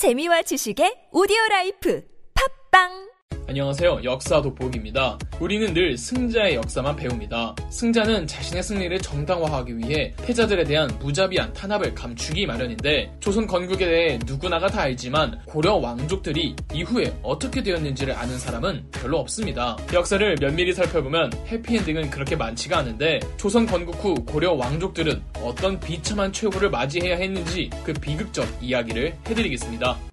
재미와 지식의 오디오 life. 팟빵 안녕하세요. 역사 돋보기입니다. 우리는 늘 승자의 역사만 배웁니다. 승자는 자신의 승리를 정당화하기 위해 패자들에 대한 무자비한 탄압을 감추기 마련인데 조선 건국에 대해 누구나가 다 알지만 고려 왕족들이 이후에 어떻게 되었는지를 아는 사람은 별로 없습니다. 역사를 면밀히 살펴보면 해피엔딩은 그렇게 많지가 않은데 조선 건국 후 고려 왕족들은 어떤 비참한 최후를 맞이해야 했는지 그 비극적 이야기를 해드리겠습니다.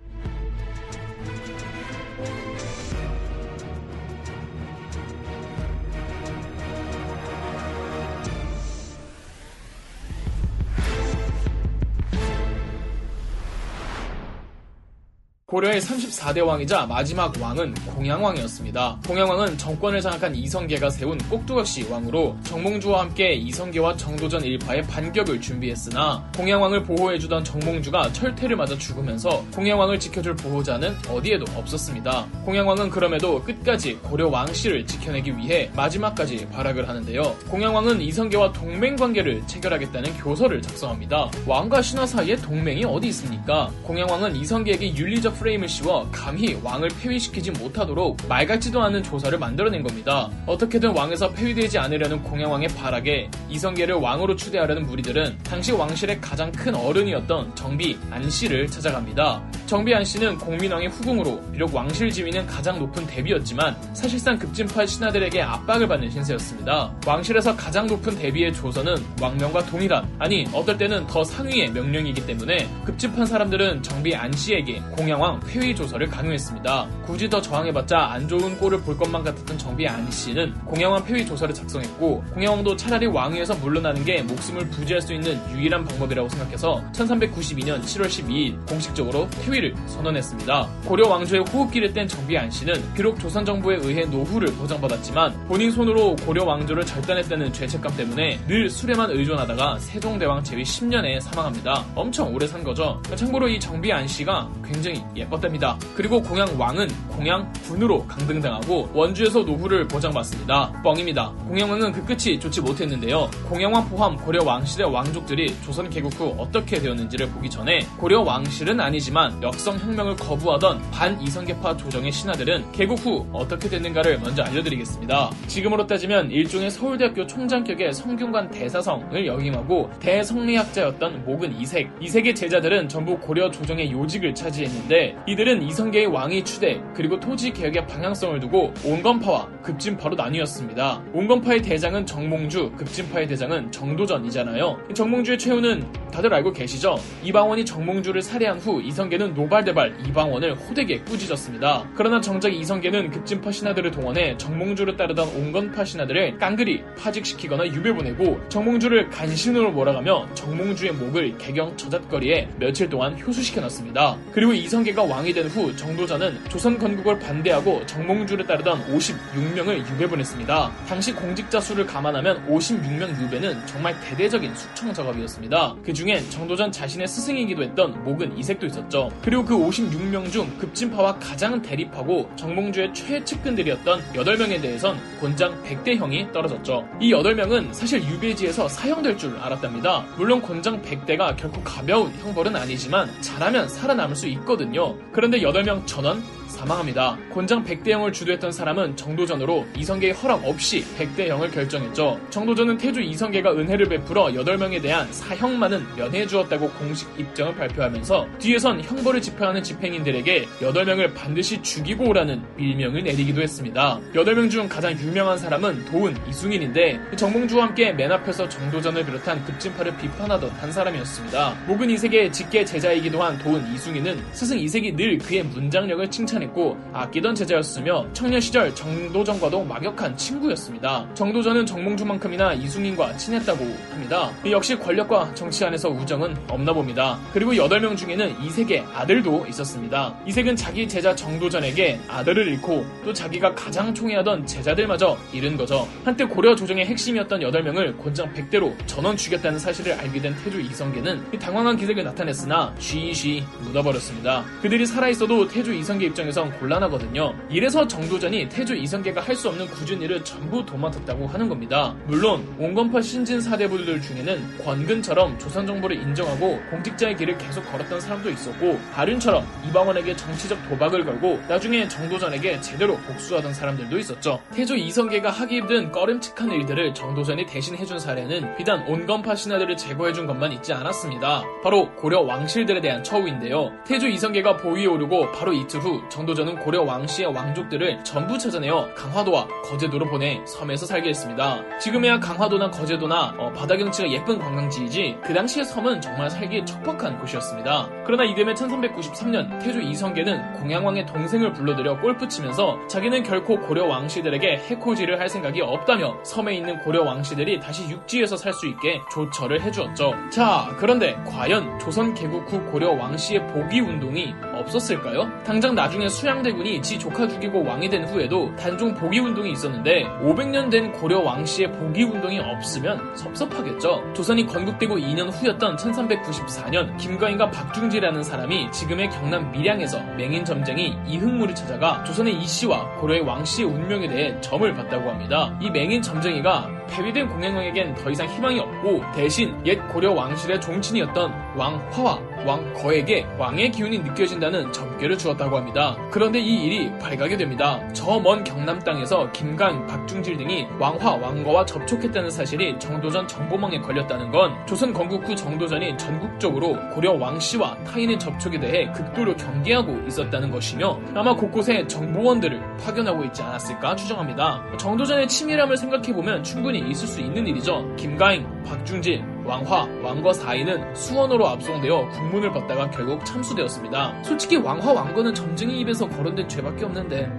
고려의 34대 왕이자 마지막 왕은 공양왕이었습니다. 공양왕은 정권을 장악한 이성계가 세운 꼭두각시 왕으로 정몽주와 함께 이성계와 정도전 일파의 반격을 준비했으나 공양왕을 보호해주던 정몽주가 철퇴를 맞아 죽으면서 공양왕을 지켜줄 보호자는 어디에도 없었습니다. 공양왕은 그럼에도 끝까지 고려 왕실을 지켜내기 위해 마지막까지 발악을 하는데요. 공양왕은 이성계와 동맹 관계를 체결하겠다는 교서를 작성합니다. 왕과 신하 사이에 동맹이 어디 있습니까? 공양왕은 이성계에게 윤리적 프레임을 씌워 감히 왕을 폐위시키지 못하도록 말 같지도 않은 조사를 만들어낸 겁니다. 어떻게든 왕에서 폐위되지 않으려는 공양왕의 발악에 이성계를 왕으로 추대하려는 무리들은 당시 왕실의 가장 큰 어른이었던 정비 안씨를 찾아갑니다. 정비 안씨는 공민왕의 후궁으로 비록 왕실 지위는 가장 높은 대비였지만 사실상 급진파 신하들에게 압박을 받는 신세였습니다. 왕실에서 가장 높은 대비의 조서는 왕명과 동일한 아니 어떨 때는 더 상위의 명령이기 때문에 급진판 사람들은 정비 안씨에게 공양왕 왕 폐위 조서를 강요했습니다. 굳이 더 저항해봤자 안 좋은 꼴을 볼 것만 같았던 정비 안 씨는 공양왕 폐위 조서를 작성했고 공양왕도 차라리 왕위에서 물러나는 게 목숨을 부지할 수 있는 유일한 방법이라고 생각해서 1392년 7월 12일 공식적으로 폐위를 선언했습니다. 고려 왕조의 호흡기를 뗀 정비 안 씨는 비록 조선 정부에 의해 노후를 보장받았지만 본인 손으로 고려 왕조를 절단했다는 죄책감 때문에 늘 술에만 의존하다가 세종대왕 제위 10년에 사망합니다. 엄청 오래 산 거죠. 참고로 이 정비 안 씨가 굉장히 예뻤답니다. 그리고 공양 왕은 공양 군으로 강등당하고 원주에서 노후를 보장받습니다. 뻥입니다. 공양 왕은 그 끝이 좋지 못했는데요. 공양 왕 포함 고려 왕실의 왕족들이 조선 개국 후 어떻게 되었는지를 보기 전에 고려 왕실은 아니지만 역성 혁명을 거부하던 반 이성계파 조정의 신하들은 개국 후 어떻게 됐는가를 먼저 알려드리겠습니다. 지금으로 따지면 일종의 서울대학교 총장격의 성균관 대사성을 역임하고 대성리학자였던 목은 이색. 이색의 제자들은 전부 고려 조정의 요직을 차지했는데 이들은 이성계의 왕위 추대 그리고 토지 개혁의 방향성을 두고 온건파와 급진파로 나뉘었습니다. 온건파의 대장은 정몽주, 급진파의 대장은 정도전이잖아요. 정몽주의 최후는 다들 알고 계시죠? 이방원이 정몽주를 살해한 후 이성계는 노발대발 이방원을 호되게 꾸짖었습니다. 그러나 정작 이성계는 급진파 신하들을 동원해 정몽주를 따르던 온건파 신하들을 깡그리 파직시키거나 유배 보내고 정몽주를 간신으로 몰아가며 정몽주의 목을 개경 저잣거리에 며칠 동안 효수시켜놨습니다. 그리고 이성계가 왕이 된 후 정도전은 조선 건국을 반대하고 정몽주를 따르던 56명을 유배 보냈습니다. 당시 공직자 수를 감안하면 56명 유배는 정말 대대적인 숙청 작업이었습니다. 그 중엔 정도전 자신의 스승이기도 했던 목은 이색도 있었죠. 그리고 그 56명 중 급진파와 가장 대립하고 정몽주의 최측근들이었던 8명에 대해선 곤장 100대형이 떨어졌죠. 이 8명은 사실 유배지에서 사형될 줄 알았답니다. 물론 곤장 100대가 결코 가벼운 형벌은 아니지만 잘하면 살아남을 수 있거든요. 그런데 8명 전원 사망합니다. 곤장 100대형을 주도했던 사람은 정도전으로 이성계의 허락 없이 100대형을 결정했죠. 정도전은 태주 이성계가 은혜를 베풀어 8명에 대한 사형만은 면해 주었다고 공식 입장을 발표하면서 뒤에선 형벌을 집행하는 집행인들에게 8명을 반드시 죽이고 오라는 밀명을 내리기도 했습니다. 8명 중 가장 유명한 사람은 도은 이승인인데 정몽주와 함께 맨 앞에서 정도전을 비롯한 급진파를 비판하던 한 사람이었습니다. 목은 이색의 직계 제자이기도 한 도은 이승인은 스승 이색이 늘 그의 문장력을 칭찬 했고 했고 아끼던 제자였으며 청년 시절 정도전과도 막역한 친구였습니다. 정도전은 정몽주만큼이나 이승인과 친했다고 합니다. 역시 권력과 정치 안에서 우정은 없나 봅니다. 그리고 8명 중에는 이색의 아들도 있었습니다. 이색은 자기 제자 정도전에게 아들을 잃고 또 자기가 가장 총애하던 제자들마저 잃은 거죠. 한때 고려 조정의 핵심이었던 8명을 곤장 100대로 전원 죽였다는 사실을 알게 된 태조 이성계는 당황한 기색을 나타냈으나 쉬쉬 묻어버렸습니다. 그들이 살아있어도 태조 이성계 입장에 입장에선 곤란하거든요. 이래서 정도전이 태조 이성계가 할 수 없는 굳은 일을 전부 도맡았다고 하는 겁니다. 물론 온건파 신진 사대부들 중에는 권근처럼 조선 정부를 인정하고 공직자의 길을 계속 걸었던 사람도 있었고 바륜처럼 이방원에게 정치적 도박을 걸고 나중에 정도전에게 제대로 복수하던 사람들도 있었죠. 태조 이성계가 하기 힘든 꺼림칙한 일들을 정도전이 대신 해준 사례는 비단 온건파 신하들을 제거해준 것만 있지 않았습니다. 바로 고려 왕실들에 대한 처우인데요. 태조 이성계가 보위에 오르고 바로 이틀 후 정도전은 고려 왕씨의 왕족들을 전부 찾아내어 강화도와 거제도로 보내 섬에서 살게 했습니다. 지금에야 강화도나 거제도나 어, 바다 경치가 예쁜 관광지이지 그 당시의 섬은 정말 살기 척박한 곳이었습니다. 그러나 이듬해 1393년 태조 이성계는 공양왕의 동생을 불러들여 골프 치면서 자기는 결코 고려 왕씨들에게 해코지를 할 생각이 없다며 섬에 있는 고려 왕씨들이 다시 육지에서 살 수 있게 조처를 해주었죠. 자, 그런데 과연 조선 개국 후 고려 왕씨의 복위 운동이 없었을까요? 당장 나중에 수양대군이 지 조카 죽이고 왕이 된 후에도 단종 복위 운동이 있었는데 500년 된 고려 왕씨의 복위 운동이 없으면 섭섭하겠죠. 조선이 건국되고 2년 후였던 1394년 김가인과 박중지라는 사람이 지금의 경남 밀양에서 맹인 점쟁이 이흥무를 찾아가 조선의 이씨와 고려의 왕씨의 운명에 대해 점을 봤다고 합니다. 이 맹인 점쟁이가 폐위된 공양왕에겐 더 이상 희망이 없고 대신 옛 고려 왕실의 종친이었던 왕화와 왕거에게 왕의 기운이 느껴진다는 점괘를 주었다고 합니다. 그런데 이 일이 발각이 됩니다. 저 먼 경남 땅에서 김강, 박중질 등이 왕화, 왕거와 접촉했다는 사실이 정도전 정보망에 걸렸다는 건 조선 건국 후 정도전이 전국적으로 고려 왕씨와 타인의 접촉에 대해 극도로 경계하고 있었다는 것이며 아마 곳곳에 정보원들을 파견하고 있지 않았을까 추정합니다. 정도전의 치밀함을 생각해보면 충분히 있을 수 있는 일이죠. 김가인, 박중질, 왕화, 왕거 사이는 수원으로 압송되어 국문을 받다가 결국 참수되었습니다. 솔직히 왕화, 왕거는 점쟁이 입에서 거론된 죄밖에 없는데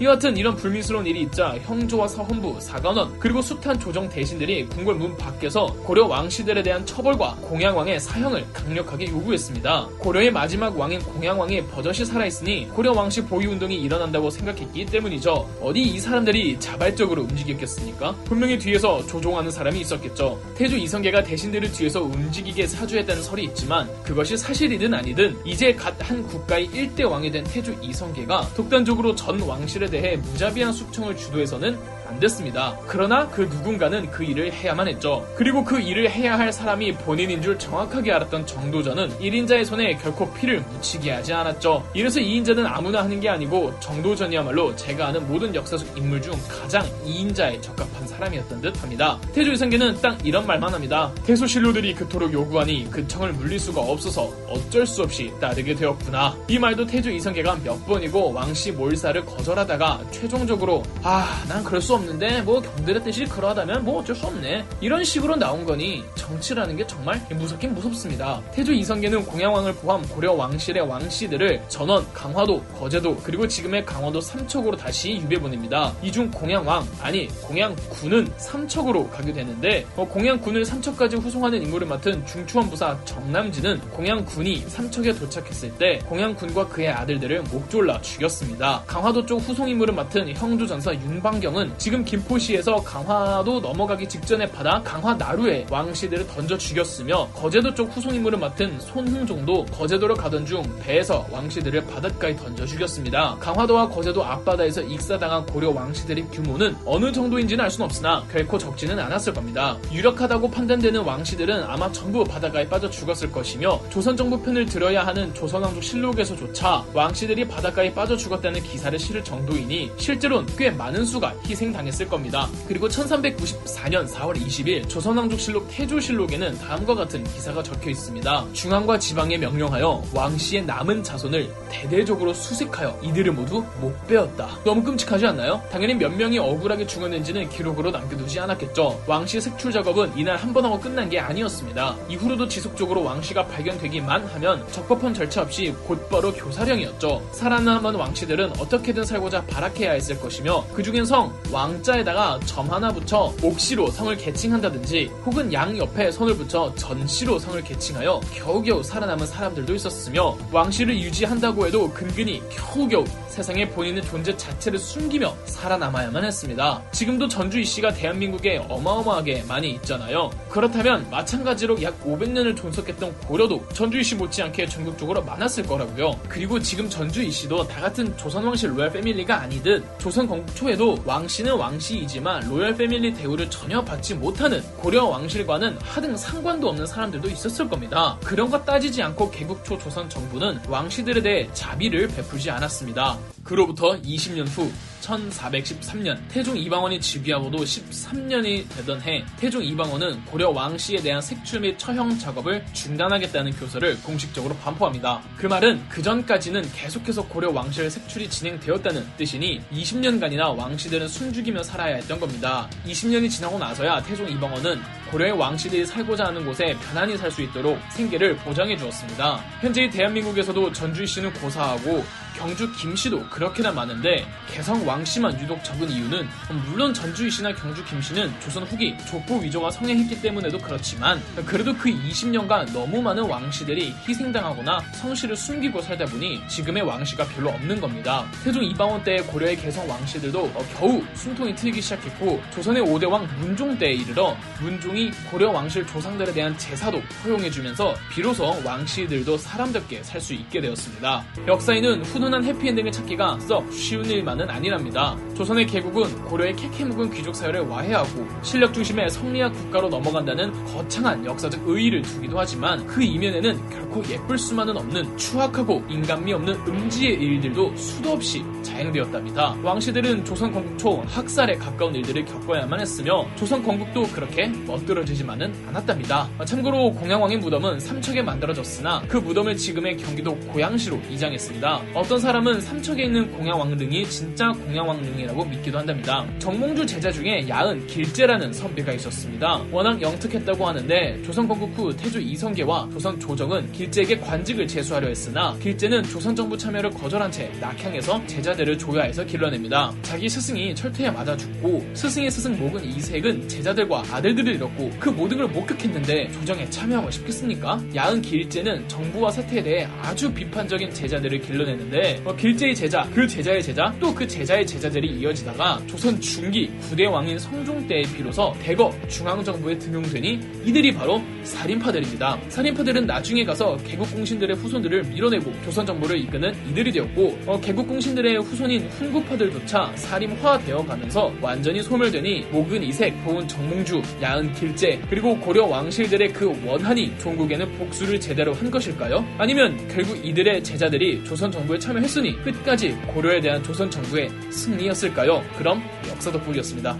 여하튼 이런 불미스러운 일이 있자 형조와 사헌부, 사관원 그리고 숱한 조정 대신들이 궁궐 문 밖에서 고려 왕씨들에 대한 처벌과 공양왕의 사형을 강력하게 요구했습니다. 고려의 마지막 왕인 공양왕이 버젓이 살아있으니 고려 왕씨 보위 운동이 일어난다고 생각했기 때문이죠. 어디 이 사람들이 자발적으로 움직였겠습니까? 분명히 뒤에서 조종하는 사람이 있었겠죠. 태조 이성계가 대신들을 뒤에서 움직이게 사주했다는 설이 있지만 그것이 사실이든 아니든 이제 갓 한 국가의 일대 왕이 된 태조 이성계가 독단적으로 전 왕실을 대해 무자비한 숙청을 주도해서는 안 됐습니다. 그러나 그 누군가는 그 일을 해야만 했죠. 그리고 그 일을 해야 할 사람이 본인인 줄 정확하게 알았던 정도전은 1인자의 손에 결코 피를 묻히게 하지 않았죠. 이래서 2인자는 아무나 하는 게 아니고 정도전이야말로 제가 아는 모든 역사 속 인물 중 가장 2인자에 적합한 사람이었던 듯 합니다. 태조 이성계는 딱 이런 말만 합니다. 태소신료들이 그토록 요구하니 그 청을 물릴 수가 없어서 어쩔 수 없이 따르게 되었구나. 이 말도 태조 이성계가 몇 번이고 왕씨 몰사를 거절하다가 최종적으로 아, 난 그럴 수 없는 데 뭐 경들의 뜻이 그러하다면 뭐 어쩔 수 없네. 이런 식으로 나온 거니 정치라는 게 정말 무섭긴 무섭습니다. 태조 이성계는 공양왕을 포함 고려 왕실의 왕씨들을 전원, 강화도, 거제도 그리고 지금의 강화도 삼척으로 다시 유배 보냅니다. 이중 공양왕 아니 공양군은 삼척으로 가게 되는데 어, 공양군을 삼척까지 후송하는 임무를 맡은 중추원 부사 정남진은 공양군이 삼척에 도착했을 때 공양군과 그의 아들들을 목졸라 죽였습니다. 강화도 쪽 후송 임무를 맡은 형조전사 윤방경은 지금 김포시에서 강화도 넘어가기 직전에 바다 강화 나루에 왕씨들을 던져 죽였으며 거제도 쪽 후송 임무를 맡은 손흥종도 거제도로 가던 중 배에서 왕씨들을 바닷가에 던져 죽였습니다. 강화도와 거제도 앞바다에서 익사당한 고려 왕씨들의 규모는 어느 정도인지는 알 수는 없으나 결코 적지는 않았을 겁니다. 유력하다고 판단되는 왕씨들은 아마 전부 바닷가에 빠져 죽었을 것이며 조선 정부 편을 들어야 하는 조선왕족 실록에서조차 왕씨들이 바닷가에 빠져 죽었다는 기사를 실을 정도이니 실제로는 꽤 많은 수가 희생 당했을 겁니다. 그리고 1394년 4월 20일 조선왕족실록 태조실록에는 다음과 같은 기사가 적혀 있습니다. 중앙과 지방에 명령하여 왕씨의 남은 자손을 대대적으로 수색하여 이들을 모두 못 베었다. 너무 끔찍하지 않나요? 당연히 몇 명이 억울하게 죽었는지는 기록으로 남겨두지 않았겠죠. 왕씨 색출 작업은 이날 한 번 하고 끝난 게 아니었습니다. 이후로도 지속적으로 왕씨가 발견되기만 하면 적법한 절차 없이 곧바로 교사령이었죠. 살아남은 왕씨들은 어떻게든 살고자 발악해야 했을 것이며 그 중엔 성 왕 자에다가 점 하나 붙여 옥씨로 성을 개칭한다든지 혹은 양 옆에 선을 붙여 전씨로 성을 개칭하여 겨우겨우 살아남은 사람들도 있었으며 왕실을 유지한다고 해도 근근히 겨우겨우 세상에 본인의 존재 자체를 숨기며 살아남아야만 했습니다. 지금도 전주 이씨가 대한민국에 어마어마하게 많이 있잖아요. 그렇다면 마찬가지로 약 500년을 존속했던 고려도 전주 이씨 못지않게 전국적으로 많았을 거라고요. 그리고 지금 전주 이씨도 다 같은 조선 왕실 royal family가 아니듯 조선 건국 초에도 왕씨는 왕씨이지만 royal family 대우를 전혀 받지 못하는 고려 왕실과는 하등 상관도 없는 사람들도 있었을 겁니다. 그런 것 따지지 않고 개국 초 조선 정부는 왕씨들에 대해 자비를 베풀지 않았습니다. 그로부터 20년 후 1413년 태종 이방원이 즉위하고도 13년이 되던 해 태종 이방원은 고려 왕씨에 대한 색출 및 처형 작업을 중단하겠다는 교서를 공식적으로 반포합니다. 그 말은 그 전까지는 계속해서 고려 왕실 색출이 진행되었다는 뜻이니 20년간이나 왕씨들은 숨죽이며 살아야 했던 겁니다. 20년이 지나고 나서야 태종 이방원은 고려의 왕씨들이 살고자 하는 곳에 편안히 살 수 있도록 생계를 보장해 주었습니다. 현재 대한민국에서도 전주시는 고사하고 경주 김씨도 그렇게나 많은데 개성 왕씨만 유독 적은 이유는 물론 전주이씨나 경주 김씨는 조선 후기 족보 위조가 성행했기 때문에도 그렇지만 그래도 그 20년간 너무 많은 왕씨들이 희생당하거나 성씨를 숨기고 살다 보니 지금의 왕씨가 별로 없는 겁니다. 태종 이방원 때 고려의 개성 왕씨들도 겨우 숨통이 트이기 시작했고 조선의 5대 왕 문종 때에 이르러 문종이 고려 왕실 조상들에 대한 제사도 허용해주면서 비로소 왕씨들도 사람답게 살 수 있게 되었습니다. 역사인은 후 훈훈한 해피엔딩을 찾기가 썩 쉬운 일만은 아니랍니다. 조선의 개국은 고려의 캐캐묵은 귀족 사회를 와해하고 실력 중심의 성리학 국가로 넘어간다는 거창한 역사적 의의를 두기도 하지만 그 이면에는 결코 예쁠 수만은 없는 추악하고 인간미 없는 음지의 일들도 수도 없이 자행되었답니다. 왕씨들은 조선 건국 초 학살에 가까운 일들을 겪어야만 했으며 조선 건국도 그렇게 멋들어지지만은 않았답니다. 참고로 공양왕의 무덤은 삼척에 만들어졌으나 그 무덤을 지금의 경기도 고양시로 이장했습니다. 어떤 사람은 삼척에 있는 공양왕릉이 진짜 공양왕릉이라고 믿기도 한답니다. 정몽주 제자 중에 야은 길제라는 선비가 있었습니다. 워낙 영특했다고 하는데 조선 건국 후 태조 이성계와 조선 조정은 길제에게 관직을 제수하려 했으나 길제는 조선 정부 참여를 거절한 채 낙향에서 제자들을 조야해서 길러냅니다. 자기 스승이 철퇴에 맞아 죽고 스승의 스승 목은 이색은 제자들과 아들들을 잃었고 그 모든 걸 목격했는데 조정에 참여하고 싶겠습니까? 야은 길제는 정부와 사태에 대해 아주 비판적인 제자들을 길러내는데 있는데 어, 길제의 제자, 그 제자의 제자, 또 그 제자의 제자들이 이어지다가 조선 중기 9대 왕인 성종 때에 비로소 대거 중앙정부에 등용되니 이들이 바로 살인파들입니다. 살인파들은 나중에 가서 개국공신들의 후손들을 밀어내고 조선 정부를 이끄는 이들이 되었고 어, 개국공신들의 후손인 훈구파들조차 살인화 되어 가면서 완전히 소멸되니 목은 이색, 보은 정몽주, 야은 길제 그리고 고려 왕실들의 그 원한이 종국에는 복수를 제대로 한 것일까요? 아니면 결국 이들의 제자들이 조선 정부에 참 여했으니 끝까지 고려에 대한 조선 정부의 승리였을까요? 그럼 역사 덕분이었습니다.